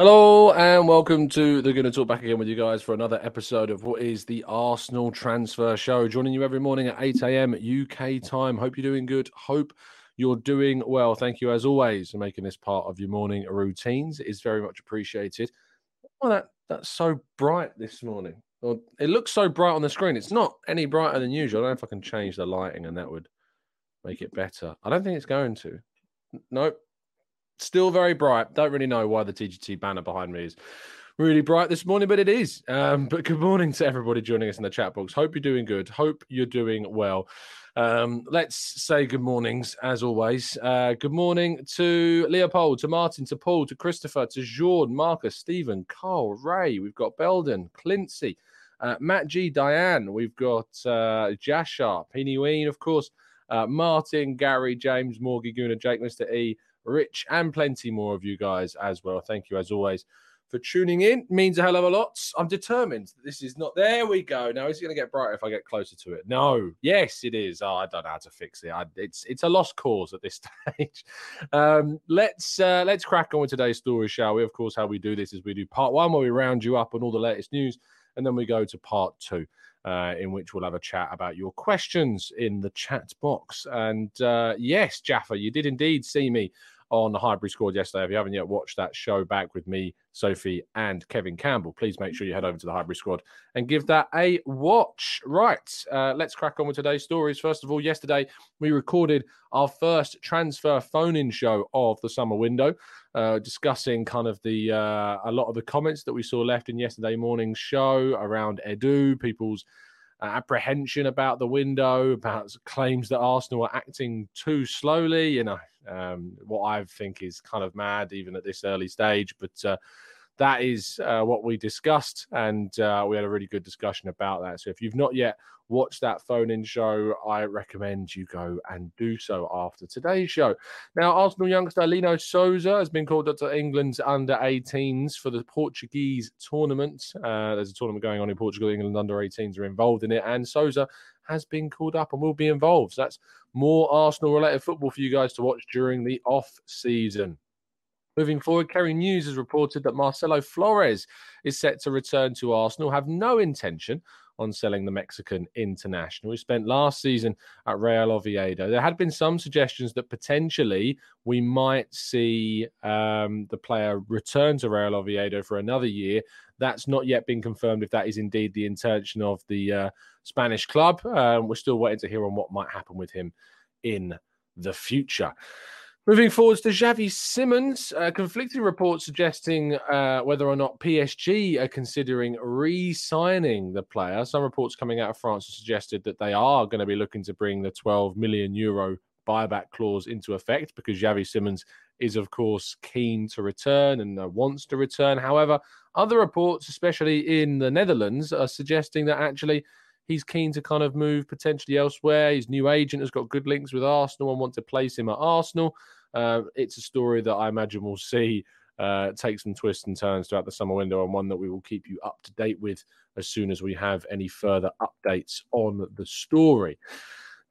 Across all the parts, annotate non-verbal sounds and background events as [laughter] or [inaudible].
Hello and welcome to the Gooner Talk back again with you guys for another episode of what is the Arsenal Transfer Show. Joining you every morning at 8 a.m. UK time. Hope you're doing good. Hope you're doing well. Thank you as always for making this part of your morning routines. It is very much appreciated. Well, that that's so bright this morning. Well, it looks so bright on the screen. It's not any brighter than usual. I don't know if I can change the lighting and that would make it better. I don't think it's going to. Nope. Still very bright. Don't really know why the TGT banner behind me is really bright this morning, but it is. Um, but good morning to everybody joining us in the chat box. Hope you're doing good. Hope you're doing well. Um, let's say good mornings as always. Uh, good morning to Leopold, to Martin, to Paul, to Christopher, to Jean, Marcus, Stephen, Carl, Ray. We've got Belden, Clincy, uh, Matt G, Diane. We've got uh, Jashar, Penny Ween, of course, uh, Martin, Gary, James, Morgie, Guna, Jake, Mr. E, Rich, and plenty more of you guys as well. Thank you as always for tuning in. Means a hell of a lot. I'm determined that this is not. There we go. Now is it going to get brighter if I get closer to it? No. Yes, it is. Oh, I don't know how to fix it. I, it's it's a lost cause at this [laughs] stage. Um, let's uh, let's crack on with today's story, shall we? Of course, how we do this is we do part one where we round you up on all the latest news, and then we go to part two. Uh, in which we'll have a chat about your questions in the chat box. And uh, yes, Jaffa, you did indeed see me on the Highbury Squad yesterday. If you haven't yet watched that show back with me, Sophie, and Kevin Campbell, please make sure you head over to the Highbury Squad and give that a watch. Right, uh, let's crack on with today's stories. First of all, yesterday we recorded our first transfer phone-in show of the summer window, uh, discussing kind of the uh, a lot of the comments that we saw left in yesterday morning's show around Edu, people's apprehension about the window, about claims that Arsenal are acting too slowly. You know, um, what I think is kind of mad, even at this early stage. But uh, that is uh, what we discussed, and uh, we had a really good discussion about that. So if you've not yet watched that phone in show, I recommend you go and do so after today's show. Now, Arsenal youngster Lino Sousa has been called up to England's under 18s for the Portuguese tournament. Uh, there's a tournament going on in Portugal. England under 18s are involved in it, and Souza has been called up and will be involved. So that's more Arsenal related football for you guys to watch during the off season. Moving forward, Kerry News has reported that Marcelo Flores is set to return to Arsenal, have no intention on selling the Mexican international. He spent last season at Real Oviedo. There had been some suggestions that potentially we might see um, the player return to Real Oviedo for another year. That's not yet been confirmed if that is indeed the intention of the uh, Spanish club. Um, we're still waiting to hear on what might happen with him in the future. Moving forwards to Xavi Simons, uh, conflicting reports suggesting uh, whether or not PSG are considering re-signing the player. Some reports coming out of France have suggested that they are going to be looking to bring the 12 million euro buyback clause into effect because Xavi Simons is, of course, keen to return and uh, wants to return. However, other reports, especially in the Netherlands, are suggesting that actually he's keen to kind of move potentially elsewhere. His new agent has got good links with Arsenal and want to place him at Arsenal. Uh, it's a story that I imagine we'll see uh, take some twists and turns throughout the summer window, and one that we will keep you up to date with as soon as we have any further updates on the story.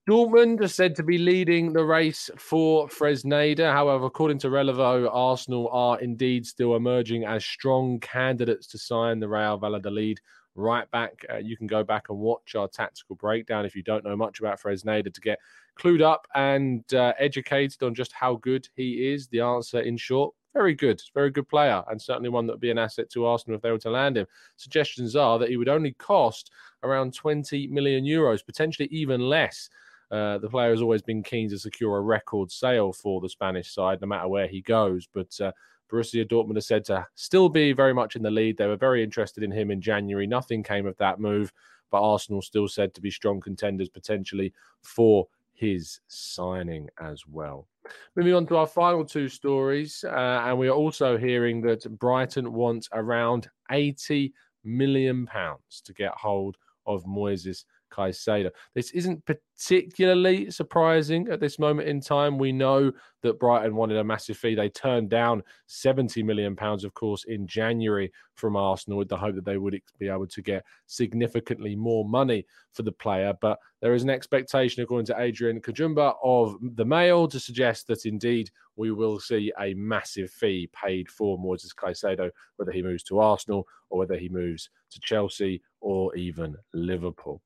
Dortmund are said to be leading the race for Fresneda. However, according to Relevo, Arsenal are indeed still emerging as strong candidates to sign the Real Valladolid right back. Uh, you can go back and watch our tactical breakdown if you don't know much about Fresneda to get clued up and uh, educated on just how good he is. The answer, in short, very good, very good player, and certainly one that would be an asset to Arsenal if they were to land him. Suggestions are that he would only cost around 20 million euros, potentially even less. Uh, the player has always been keen to secure a record sale for the Spanish side, no matter where he goes. But uh, Borussia Dortmund are said to still be very much in the lead. They were very interested in him in January. Nothing came of that move, but Arsenal still said to be strong contenders potentially for his signing as well. Moving on to our final two stories, uh, and we are also hearing that Brighton wants around 80 million pounds to get hold of Moises Caicedo. This isn't particularly surprising at this moment in time. We know that Brighton wanted a massive fee. They turned down 70 million pounds, of course, in January from Arsenal with the hope that they would be able to get significantly more money for the player. But there is an expectation, according to Adrian Kajumba of the Mail, to suggest that indeed we will see a massive fee paid for Moises Caicedo, whether he moves to Arsenal or whether he moves to Chelsea or even Liverpool.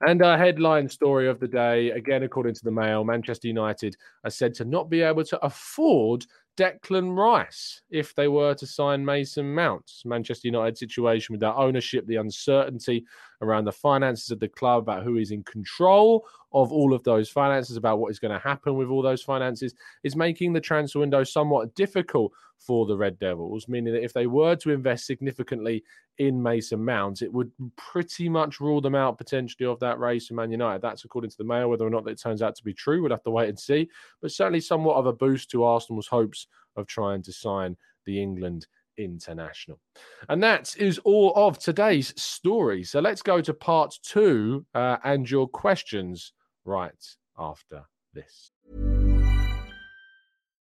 And our headline story of the day, again, according to the Mail, Manchester United are said to not be able to afford Declan Rice if they were to sign Mason Mount. Manchester United situation with their ownership, the uncertainty around the finances of the club, about who is in control of all of those finances, about what is going to happen with all those finances, is making the transfer window somewhat difficult for the Red Devils, meaning that if they were to invest significantly in Mason Mount, it would pretty much rule them out potentially of that race for Man United. That's according to the Mail. Whether or not that turns out to be true, we'll have to wait and see. But certainly somewhat of a boost to Arsenal's hopes of trying to sign the England international. And that is all of today's story. So let's go to part two uh, and your questions right after this.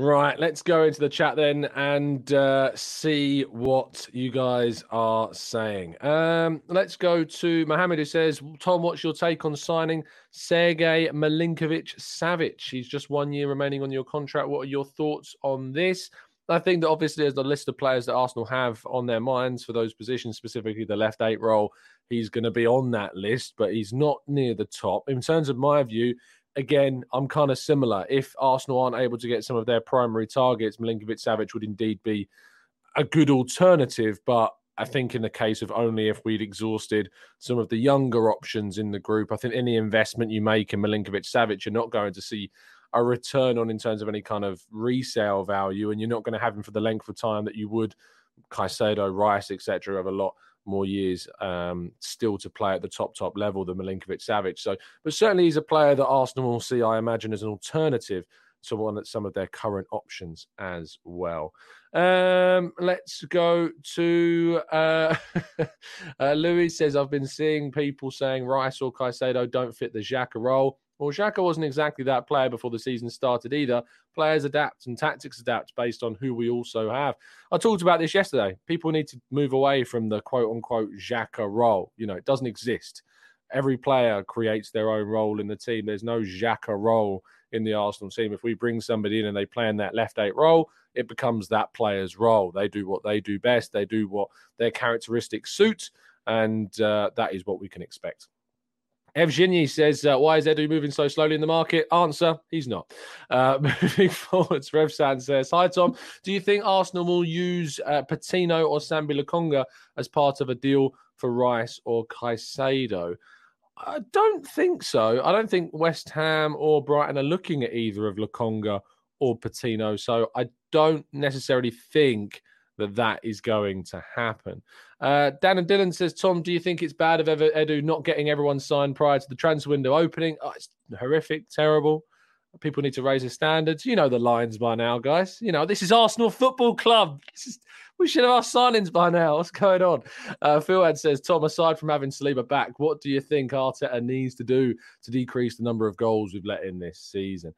Right, let's go into the chat then and uh, see what you guys are saying. Um, let's go to Mohammed who says, Tom, what's your take on signing Sergey Milinkovic Savic? He's just one year remaining on your contract. What are your thoughts on this? I think that obviously, as the list of players that Arsenal have on their minds for those positions, specifically the left eight role, he's going to be on that list, but he's not near the top. In terms of my view, again, I'm kind of similar. If Arsenal aren't able to get some of their primary targets, Milinkovic Savic would indeed be a good alternative. But I think in the case of only if we'd exhausted some of the younger options in the group, I think any investment you make in Milinkovic Savic, you're not going to see a return on in terms of any kind of resale value, and you're not going to have him for the length of time that you would Caicedo, Rice, etc. have a lot more years um, still to play at the top top level than Milinkovic Savic. So, but certainly he's a player that Arsenal will see, I imagine, as an alternative to one at some of their current options as well. Um, let's go to uh, [laughs] uh, Louis says I've been seeing people saying Rice or Caicedo don't fit the Xhaka role. Well, Xhaka wasn't exactly that player before the season started either. Players adapt and tactics adapt based on who we also have. I talked about this yesterday. People need to move away from the quote unquote Xhaka role. You know, it doesn't exist. Every player creates their own role in the team. There's no Xhaka role in the Arsenal team. If we bring somebody in and they play in that left eight role, it becomes that player's role. They do what they do best, they do what their characteristics suit, and uh, that is what we can expect. Evgeny says, uh, why is Edu moving so slowly in the market? Answer, he's not. Uh, [laughs] moving forwards, Revsan says, hi, Tom. Do you think Arsenal will use uh, Patino or Sambi Lokonga as part of a deal for Rice or Caicedo? I don't think so. I don't think West Ham or Brighton are looking at either of Lokonga or Patino. So I don't necessarily think that that is going to happen. Uh, Dan and Dylan says, Tom, do you think it's bad of Edu not getting everyone signed prior to the transfer window opening? Oh, it's horrific, terrible. People need to raise their standards. You know the lines by now, guys. You know, this is Arsenal Football Club. Is, we should have our signings by now. What's going on? Uh, Philad says, Tom, aside from having Saliba back, what do you think Arteta needs to do to decrease the number of goals we've let in this season?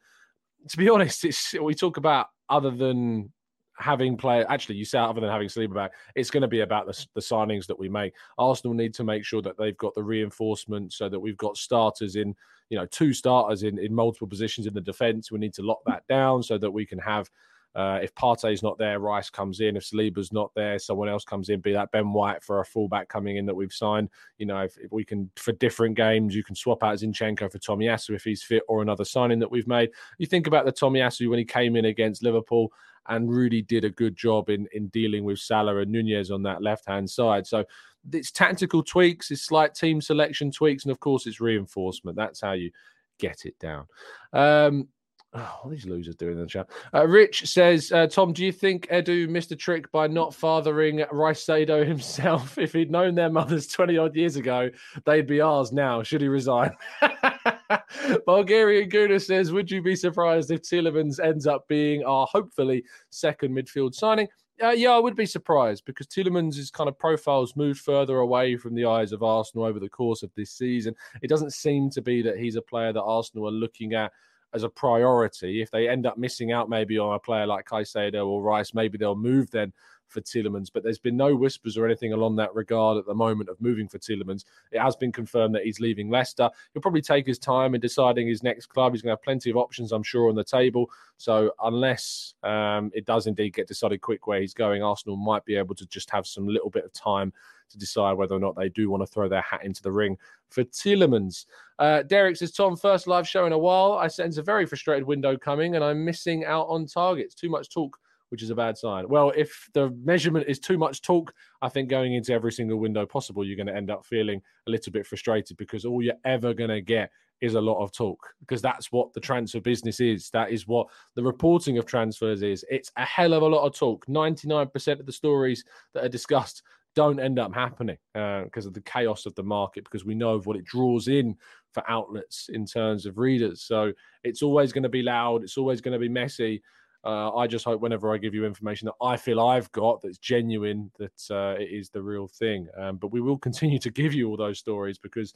To be honest, it's we talk about other than having played, actually, you say other than having Saliba back, it's going to be about the, the, signings that we make. Arsenal need to make sure that they've got the reinforcement so that we've got starters in, you know, two starters in, in multiple positions in the defence. We need to lock that down so that we can have. Uh, if Partey's not there, Rice comes in. If Saliba's not there, someone else comes in. Be that Ben White for a fullback coming in that we've signed. You know, if, if we can for different games, you can swap out Zinchenko for Tommy Tomiyasu if he's fit, or another signing that we've made. You think about the Tommy Tomiyasu when he came in against Liverpool and really did a good job in in dealing with Salah and Nunez on that left hand side. So it's tactical tweaks, it's slight team selection tweaks, and of course it's reinforcement. That's how you get it down. Um, Oh, these losers doing in the chat? Uh, Rich says, uh, Tom, do you think Edu missed a trick by not fathering Sado [laughs] himself? If he'd known their mothers 20 odd years ago, they'd be ours now. Should he resign? [laughs] [laughs] Bulgarian Guna says, Would you be surprised if Tielemans ends up being our hopefully second midfield signing? Uh, yeah, I would be surprised because Tielemans' kind of profile's moved further away from the eyes of Arsenal over the course of this season. It doesn't seem to be that he's a player that Arsenal are looking at as a priority. If they end up missing out maybe on a player like Caicedo or Rice, maybe they'll move then for Tielemans. But there's been no whispers or anything along that regard at the moment of moving for Tielemans. It has been confirmed that he's leaving Leicester. He'll probably take his time in deciding his next club. He's going to have plenty of options, I'm sure, on the table. So unless um, it does indeed get decided quick where he's going, Arsenal might be able to just have some little bit of time to decide whether or not they do want to throw their hat into the ring for Tielemans. Uh, Derek says, Tom, first live show in a while. I sense a very frustrated window coming and I'm missing out on targets. Too much talk which is a bad sign. Well, if the measurement is too much talk, I think going into every single window possible, you're going to end up feeling a little bit frustrated because all you're ever going to get is a lot of talk because that's what the transfer business is. That is what the reporting of transfers is. It's a hell of a lot of talk. 99% of the stories that are discussed don't end up happening uh, because of the chaos of the market, because we know of what it draws in for outlets in terms of readers. So it's always going to be loud, it's always going to be messy. Uh, I just hope whenever I give you information that I feel I've got that's genuine, that uh, it is the real thing. Um, but we will continue to give you all those stories because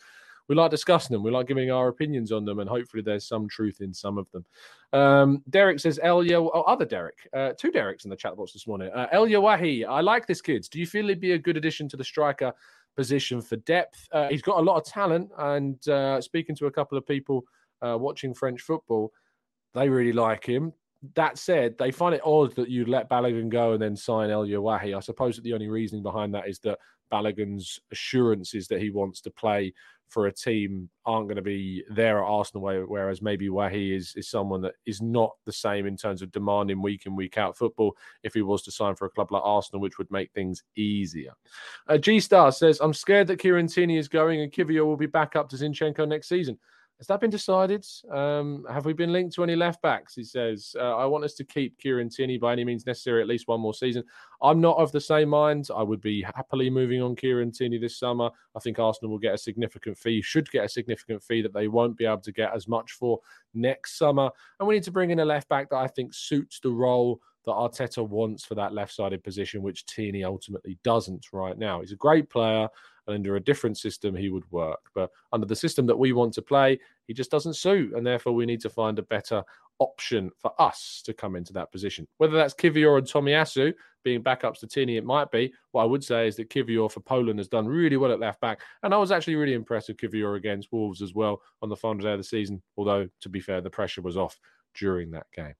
we like discussing them. We like giving our opinions on them, and hopefully there's some truth in some of them. Um, Derek says, Elio, oh, other Derek, uh, two Dereks in the chat box this morning. Uh, Elye Wahi, I like this kid. Do you feel he'd be a good addition to the striker position for depth? Uh, he's got a lot of talent, and uh, speaking to a couple of people uh, watching French football, they really like him that said, they find it odd that you let Balogun go and then sign Elye Wahi. I suppose that the only reasoning behind that is that Balogun's assurances that he wants to play for a team aren't going to be there at Arsenal, whereas maybe Wahi is, is someone that is not the same in terms of demanding week in, week out football if he was to sign for a club like Arsenal, which would make things easier. Uh, G Star says, I'm scared that Kieran Tierney is going and Kiwior will be back up to Zinchenko next season. Has that been decided? Um, have we been linked to any left backs? He says, uh, I want us to keep Kieran Tierney by any means necessary at least one more season. I'm not of the same mind. I would be happily moving on Kieran Tierney this summer. I think Arsenal will get a significant fee, should get a significant fee that they won't be able to get as much for next summer. And we need to bring in a left back that I think suits the role that Arteta wants for that left sided position, which Tierney ultimately doesn't right now. He's a great player and under a different system he would work. But under the system that we want to play, he just doesn't suit, and therefore we need to find a better option for us to come into that position. Whether that's Kiwior and Tomiyasu being backups to Tierney, it might be. What I would say is that Kiwior for Poland has done really well at left back, and I was actually really impressed with Kiwior against Wolves as well on the final day of the season. Although to be fair, the pressure was off during that game.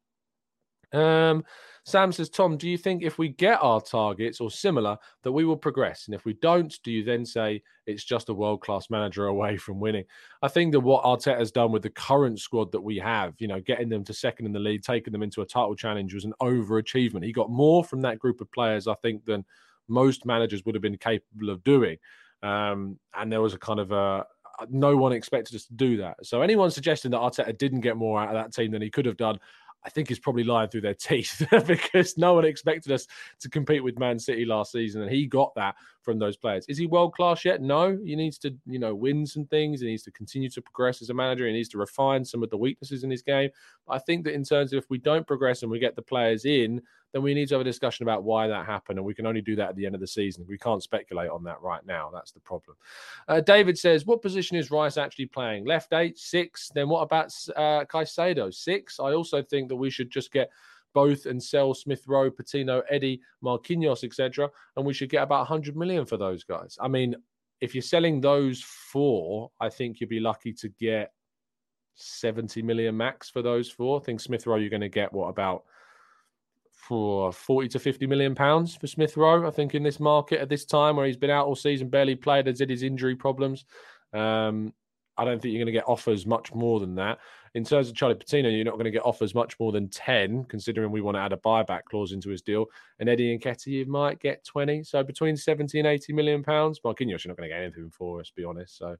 Um, Sam says, Tom, do you think if we get our targets or similar, that we will progress? And if we don't, do you then say it's just a world class manager away from winning? I think that what Arteta has done with the current squad that we have, you know, getting them to second in the league, taking them into a title challenge was an overachievement. He got more from that group of players, I think, than most managers would have been capable of doing. Um, and there was a kind of a, no one expected us to do that. So anyone suggesting that Arteta didn't get more out of that team than he could have done, I think is probably lying through their [laughs] teeth [laughs] because no one expected us to compete with Man City last season, and he got that from those players. Is he world class yet? No. He needs to, you know, win some things. He needs to continue to progress as a manager. He needs to refine some of the weaknesses in his game. I think that in terms of if we don't progress and we get the players in, then we need to have a discussion about why that happened. And we can only do that at the end of the season. We can't speculate on that right now. That's the problem. Uh, David says, What position is Rice actually playing? Left eight, six. Then what about uh, Caicedo? Six. I also think that we should just get both and sell Smith Rowe, Patino, Eddie, Marquinhos, etc. And we should get about 100 million for those guys. I mean, if you're selling those four, I think you'd be lucky to get 70 million max for those four. I think Smith Rowe, you're going to get what about for 40 to 50 million pounds for Smith Rowe, I think, in this market at this time where he's been out all season, barely played, as did his injury problems. Um, I don't think you're going to get offers much more than that. In terms of Charlie Patino, you're not going to get offers much more than 10, considering we want to add a buyback clause into his deal. And Eddie and Nketiah, you might get 20. So between 70 and 80 million pounds. Marquinhos, you're not going to get anything for us, be honest. So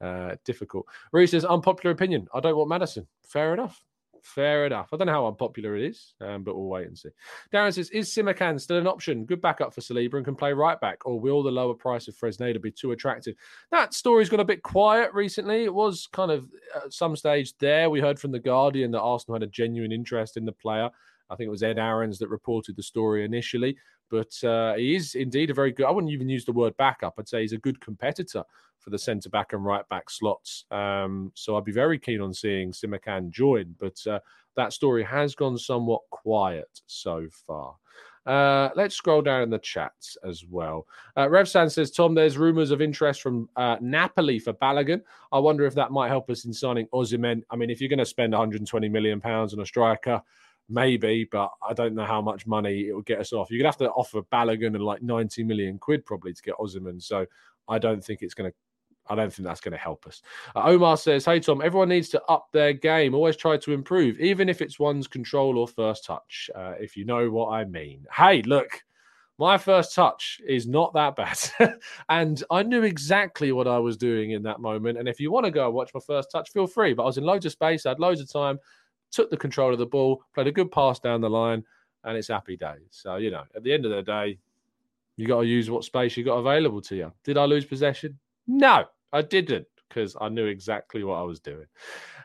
uh, difficult. Reese says, unpopular opinion. I don't want Maddison. Fair enough. Fair enough. I don't know how unpopular it is, um, but we'll wait and see. Darren says, Is Simakan still an option? Good backup for Saliba and can play right back, or will the lower price of Fresneda be too attractive? That story's got a bit quiet recently. It was kind of at some stage there. We heard from The Guardian that Arsenal had a genuine interest in the player. I think it was Ed Aarons that reported the story initially, but uh, he is indeed a very good. I wouldn't even use the word backup. I'd say he's a good competitor for the centre back and right back slots. Um, so I'd be very keen on seeing Simakan join, but uh, that story has gone somewhat quiet so far. Uh, let's scroll down in the chats as well. Uh, Revsan says, Tom, there's rumours of interest from uh, Napoli for Balogun. I wonder if that might help us in signing Osimhen. I mean, if you're going to spend 120 million pounds on a striker, maybe, but I don't know how much money it would get us off. You're gonna have to offer Balogun and like 90 million quid probably to get Osimhen. So I don't think it's to I don't think that's going to help us. Uh, Omar says, Hey, Tom, everyone needs to up their game. Always try to improve, even if it's one's control or first touch, uh, if you know what I mean. Hey, look, my first touch is not that bad. [laughs] and I knew exactly what I was doing in that moment. And if you want to go watch my first touch, feel free. But I was in loads of space, I had loads of time, took the control of the ball, played a good pass down the line, and it's happy days. So, you know, at the end of the day, you got to use what space you got available to you. Did I lose possession? No, I didn't because I knew exactly what I was doing.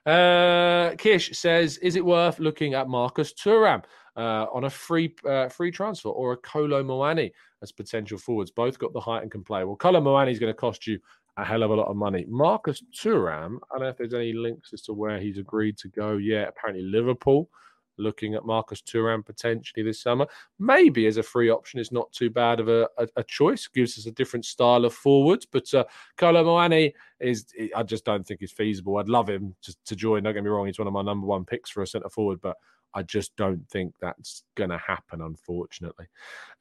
Uh, Kish says, "Is it worth looking at Marcus Thuram uh, on a free uh, free transfer or a Kolo Muani as potential forwards? Both got the height and can play. Well, Kolo Muani is going to cost you a hell of a lot of money. Marcus Thuram, I don't know if there's any links as to where he's agreed to go yet. Apparently, Liverpool." looking at Marcus Thuram potentially this summer. Maybe as a free option is not too bad of a, a, a choice. Gives us a different style of forwards. But uh, Kolo Muani is, I just don't think is feasible. I'd love him to, to join. Don't get me wrong, he's one of my number one picks for a centre forward, but I just don't think that's going to happen, unfortunately.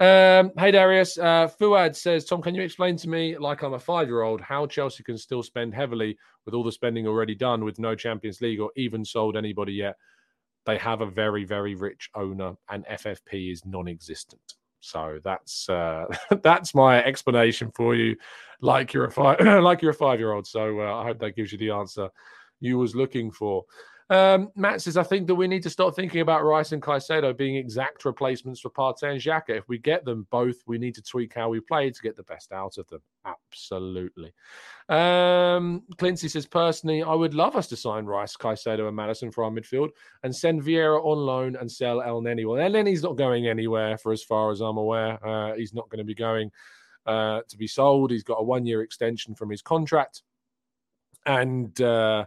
Um, hey, Darius. Uh, Fuad says, Tom, can you explain to me, like I'm a five year old, how Chelsea can still spend heavily with all the spending already done with no Champions League or even sold anybody yet? they have a very very rich owner and ffp is non-existent so that's uh, [laughs] that's my explanation for you like you're a five [laughs] like you're a five year old so uh, i hope that gives you the answer you was looking for. Um, Matt says, I think that we need to start thinking about Rice and Caicedo being exact replacements for Partey and Xhaka. If we get them both, we need to tweak how we play to get the best out of them. Absolutely. Um, Clincy says, personally, I would love us to sign Rice, Caicedo, and Maddison for our midfield and send Vieira on loan and sell Elneny. Well, Elneny's not going anywhere for as far as I'm aware. Uh, he's not going to be going uh, to be sold. He's got a one year extension from his contract. And uh,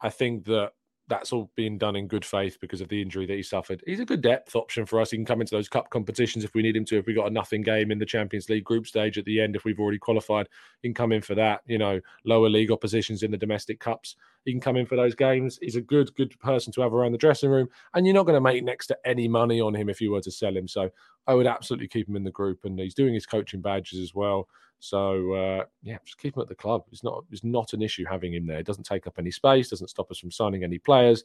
I think that that's all being done in good faith because of the injury that he suffered. He's a good depth option for us. He can come into those cup competitions if we need him to. If we got a nothing game in the Champions League group stage at the end, if we've already qualified, he can come in for that. You know, lower league oppositions in the domestic cups, he can come in for those games. He's a good, good person to have around the dressing room, and you're not going to make next to any money on him if you were to sell him. So I would absolutely keep him in the group, and he's doing his coaching badges as well. So uh, yeah, just keep him at the club. It's not it's not an issue having him there. It doesn't take up any space. Doesn't stop us from signing any players.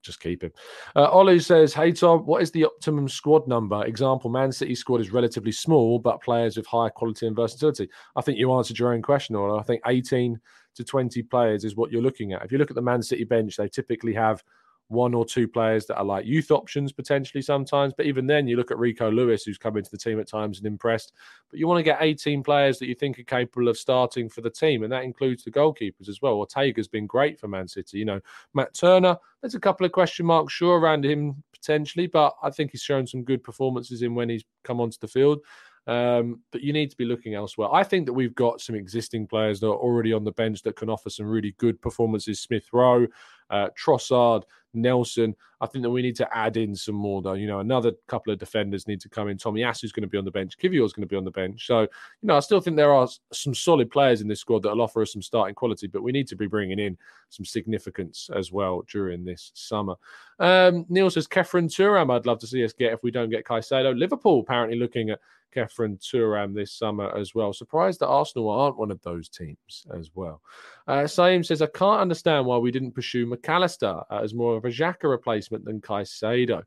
Just keep him. Uh, Olu says, "Hey Tom, what is the optimum squad number? Example: Man City squad is relatively small, but players with high quality and versatility. I think you answered your own question, Olu. I think 18 to 20 players is what you're looking at. If you look at the Man City bench, they typically have one or two players that are like youth options potentially sometimes. But even then, you look at Rico Lewis, who's come into the team at times and impressed. But you want to get 18 players that you think are capable of starting for the team, and that includes the goalkeepers as well. Ortega's been great for Man City. You know, Matt Turner, there's a couple of question marks sure around him potentially, but I think he's shown some good performances in when he's come onto the field. Um, but you need to be looking elsewhere. I think that we've got some existing players that are already on the bench that can offer some really good performances. Smith Rowe, uh, Trossard, Nelson. I think that we need to add in some more, though. You know, another couple of defenders need to come in. Tomiyasu's going to be on the bench. Kiwior's going to be on the bench. So, you know, I still think there are some solid players in this squad that'll offer us some starting quality, but we need to be bringing in some significance as well during this summer. Um, Neil says, Khéphren Thuram, I'd love to see us get if we don't get Caicedo. Liverpool apparently looking at Khéphren Thuram this summer as well. Surprised that Arsenal aren't one of those teams as well. Uh, Saim says, I can't understand why we didn't pursue Mac Allister as more of a Xhaka replacement than Caicedo.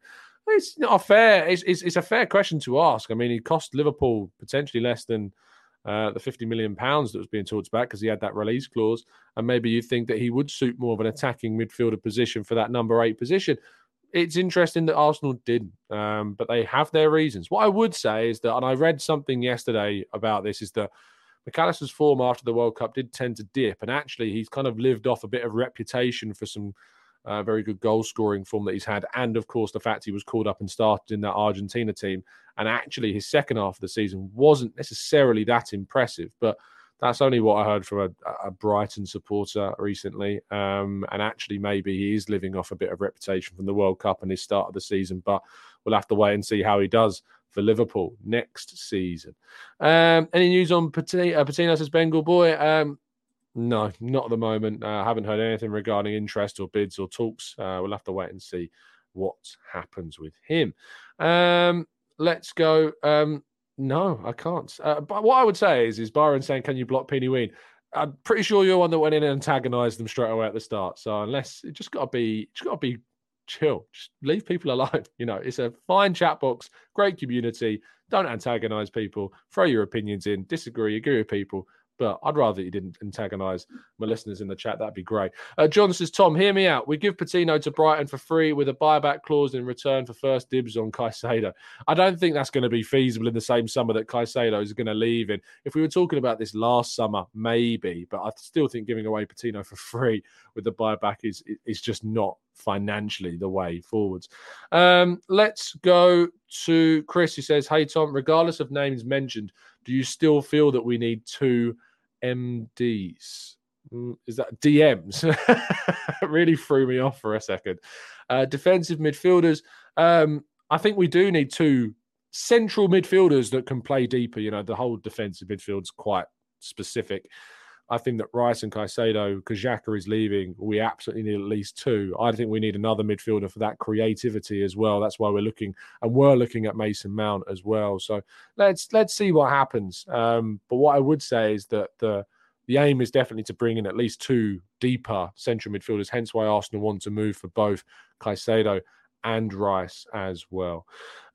It's not fair. It's, it's, it's, a fair question to ask. I mean, he cost Liverpool potentially less than uh, the 50 million pounds that was being talked about because he had that release clause. And maybe you think that he would suit more of an attacking midfielder position for that number eight position it's interesting that Arsenal did, um, but they have their reasons. What I would say is that, and I read something yesterday about this, is that Mac Allister's form after the World Cup did tend to dip, and actually he's kind of lived off a bit of reputation for some uh, very good goal scoring form that he's had, and of course the fact he was called up and started in that Argentina team, and actually his second half of the season wasn't necessarily that impressive, but that's only what I heard from a, a Brighton supporter recently. Um, and actually, maybe he is living off a bit of reputation from the World Cup and his start of the season. But we'll have to wait and see how he does for Liverpool next season. Um, any news on Patino, uh, Patino says Bengal boy? Um, no, not at the moment. Uh, I haven't heard anything regarding interest or bids or talks. Uh, we'll have to wait and see what happens with him. Um, let's go. Um, no, I can't. Uh, but what I would say is, is Byron saying, "Can you block Penny Ween?" I'm pretty sure you're one that went in and antagonised them straight away at the start. So unless it just got to be, just got to be chill. Just leave people [laughs] alone. You know, it's a fine chat box, great community. Don't antagonize people. Throw your opinions in. Disagree, agree with people but I'd rather you didn't antagonize my listeners in the chat. That'd be great. Uh, John says, Tom, hear me out. We give Patino to Brighton for free with a buyback clause in return for first dibs on Caicedo. I don't think that's going to be feasible in the same summer that Caicedo is going to leave in. If we were talking about this last summer, maybe, but I still think giving away Patino for free with the buyback is is just not financially the way forwards. Um, let's go to Chris, who says, Hey, Tom, regardless of names mentioned, do you still feel that we need two MDs. Mm, is that DMs? [laughs] really threw me off for a second. Uh, defensive midfielders. Um, I think we do need two central midfielders that can play deeper. You know, the whole defensive midfield's quite specific. I think that Rice and Caicedo, because Xhaka is leaving, we absolutely need at least two. I think we need another midfielder for that creativity as well. That's why we're looking and we're looking at Mason Mount as well. So let's let's see what happens. Um, but what I would say is that the the aim is definitely to bring in at least two deeper central midfielders. Hence why Arsenal want to move for both Caicedo and Rice as well.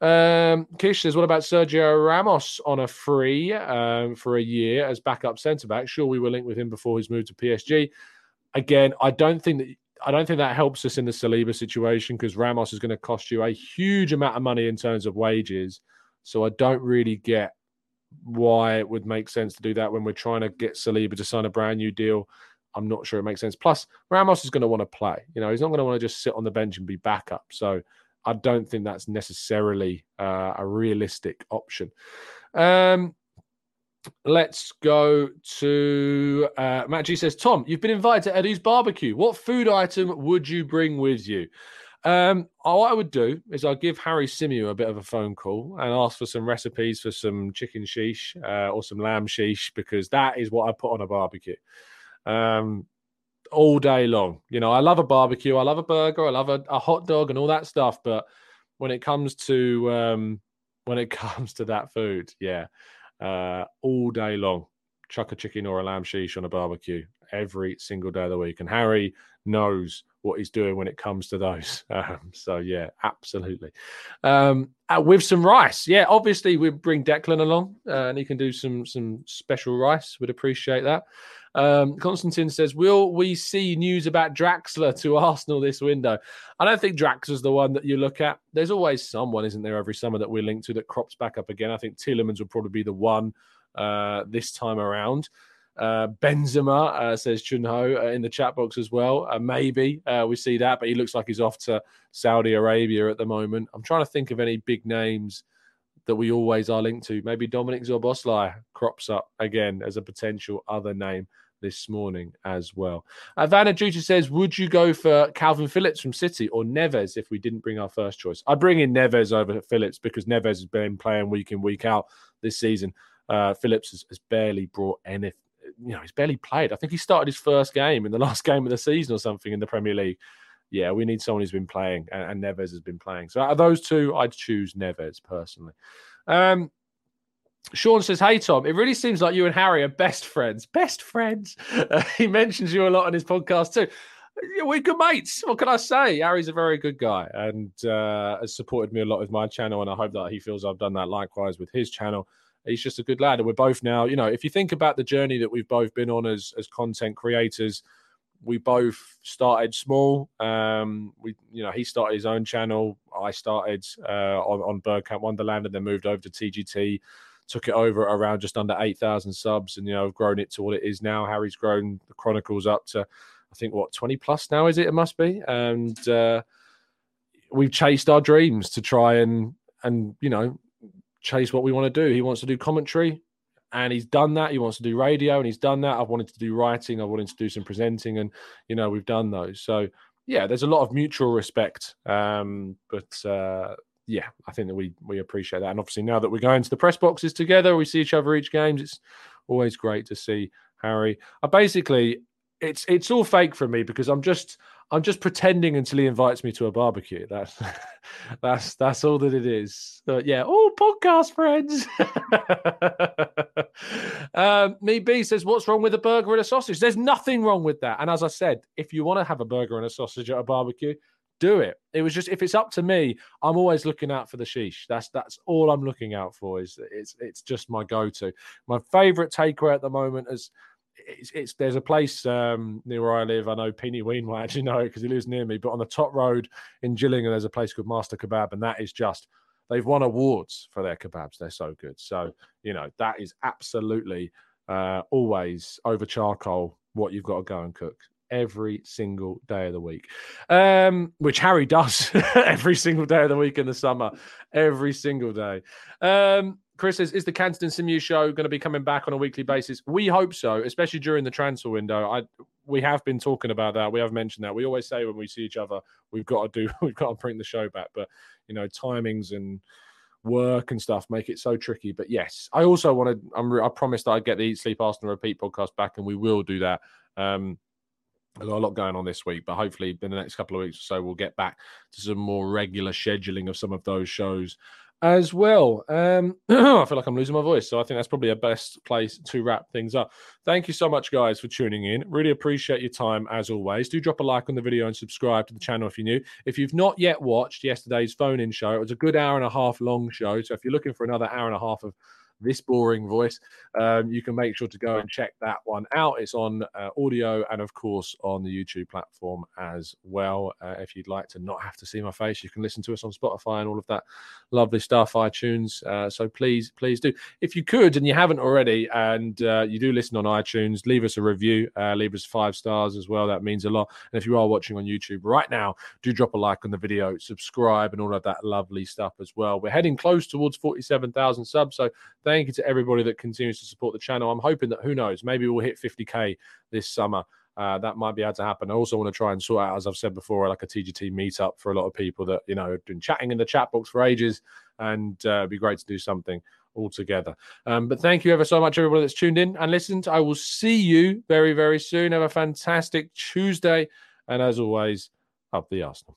Um, Kish says, what about Sergio Ramos on a free um, for a year as backup centre back? Sure, we were linked with him before his move to PSG. again, I don't think that I don't think that helps us in the Saliba situation because Ramos is going to cost you a huge amount of money in terms of wages. So I don't really get why it would make sense to do that when we're trying to get Saliba to sign a brand new deal. I'm not sure it makes sense. Plus, Ramos is going to want to play. You know, he's not going to want to just sit on the bench and be backup. So I don't think that's necessarily uh, a realistic option. Um, let's go to uh, Matt G says, Tom, you've been invited to Eddie's barbecue. What food item would you bring with you? Um, what I would do is I'll give Harry Symeou a bit of a phone call and ask for some recipes for some chicken sheesh uh, or some lamb sheesh because that is what I put on a barbecue um, all day long. You know, I love a barbecue, I love a burger, I love a, a hot dog and all that stuff. But when it comes to um, when it [laughs] comes to that food, yeah, uh, all day long, chuck a chicken or a lamb sheesh on a barbecue every single day of the week. And Harry knows what he's doing when it comes to those. [laughs] Um, so yeah, absolutely. Um, uh, with some rice, yeah. Obviously, we bring Declan along, uh, and he can do some some special rice. Would appreciate that. Um, Constantine says, "Will we see news about Draxler to [laughs] Arsenal this window?" I don't think Draxler's the one that you look at. There's always someone, isn't there, every summer that we're linked to that crops back up again. I think Tielemans will probably be the one uh, this time around. Uh, Benzema uh, says Chunho uh, in the chat box as well. Uh, maybe uh, we see that, but he looks like he's off to Saudi Arabia at the moment. I'm trying to think of any big names that we always are linked to. Maybe Dominic Szoboszlai crops up again as a potential other name this morning as well. Uh, Vanna says, Would you go for Kalvin Phillips from City or Neves if we didn't bring our first choice? I'd bring in Neves over Phillips because Neves has been playing week in, week out this season. Uh, Phillips has, has, barely brought anything you know, he's barely played. I think he started his first game in the [laughs] last game of the season or something in the Premier League. Yeah, we need someone who's been playing, and, and Neves has been playing. So out of those two, I'd choose Neves personally. Um, Sean says, Hey, Tom, it really seems like you and Harry are best friends. [laughs] Best friends. [laughs] Uh, he mentions you a lot on his podcast, too. We're good mates. What can I say? Harry's a very good guy and uh, has supported me a lot with my channel. And I hope that he feels I've done that likewise with his channel he's just a good lad. And we're both now, you know, if you think about the journey that we've both been on as as content creators, we both started small. Um, we, you know, he started his own channel. I started uh, on on Bergkamp Wonderland, and then moved over to TGT. Took it over around just under eight thousand subs, and you know, grown it to what it is now. Harry's grown the Chronicles up to, I think, what twenty plus now is it? It must be, and uh, we've chased our dreams to try and and you know chase what we want to do. He wants to do commentary, and he's done that. He wants to do radio, and he's done that. I've wanted to do writing. I wanted to do some presenting, and you know we've done those. So yeah, there's a lot of mutual respect. Um, but uh, yeah, I think that we we appreciate that. And obviously now that we're going to the press boxes together, we see each other each games. It's always great to see Harry. I basically it's it's all fake for me because I'm just I'm just pretending until he invites me to a barbecue. That's [laughs] that's that's all that it is. But yeah, all podcast friends. um, [laughs] me B says, "What's wrong with a burger and a sausage?" There's nothing wrong with that. And as I said, if you want to have a burger and a sausage at a barbecue, do it. It was just if it's up to me, I'm always looking out for the sheesh. That's that's all I'm looking out for. Is it's it's just my go-to. My favorite takeaway at the moment is it's, it's there's a place um, near where I live. I know Peeny Ween will actually know it because he lives near me. But on the top road in Gillingham, there's a place called Master Kebab, and that is just they've won awards for their kebabs. They're so good. So you know that is absolutely uh, always over charcoal what you've got to go and cook every single day of the week, um, which Harry does [laughs] every single day of the week in the summer, every single day. Um, Chris says, is the Canton Symeou show going to be coming back on a weekly basis? We hope so, especially during the transfer window. I we have been talking about that. We have mentioned that. We always say when we see each other, we've got to do, [laughs] we've got to bring the show back. But you know, timings and work and stuff make it so tricky. But yes, I also want to. I'm, I promised I'd get the Eat Sleep Arsenal Repeat podcast back, and we will do that. Um, a lot going on this week, but hopefully in the next couple of weeks or so, we'll get back to some more regular scheduling of some of those shows as well. Um, [clears throat] I feel like I'm losing my voice, so I think that's probably a best place to wrap things up. Thank you so much, guys, for tuning in. Really appreciate your time as always. Do drop a like on the video and subscribe to the channel if you're new. If you've not yet watched yesterday's phone-in show, it was a good hour and a half long show. So if you're looking for another hour and a half of this boring voice, um, you can make sure to go and check that one out. It's on uh, audio and, of course, on the YouTube platform as well. Uh, if you'd like to not have to see my face, you can listen to us on Spotify and all of that lovely stuff, iTunes. Uh, so please, please do. If you could and you haven't already, and uh, you do listen on iTunes, leave us a review, uh, leave us five stars as well. That means a lot. And if you are watching on YouTube right now, do drop a like on the video, subscribe, and all of that lovely stuff as well. We're heading close towards 47,000 subs. So thank you to everybody that continues to support the channel. I'm hoping that, who knows, maybe we'll hit 50K this summer. Uh, that might be able to happen. I also want to try and sort out, as I've said before, like a TGT meetup for a lot of people that you know have been chatting in the chat box for ages, and uh, it'd be great to do something all together. Um, but thank you ever so much, everybody that's tuned in and listened. I will see you very, very soon. Have a fantastic Tuesday, and as always, up the Arsenal.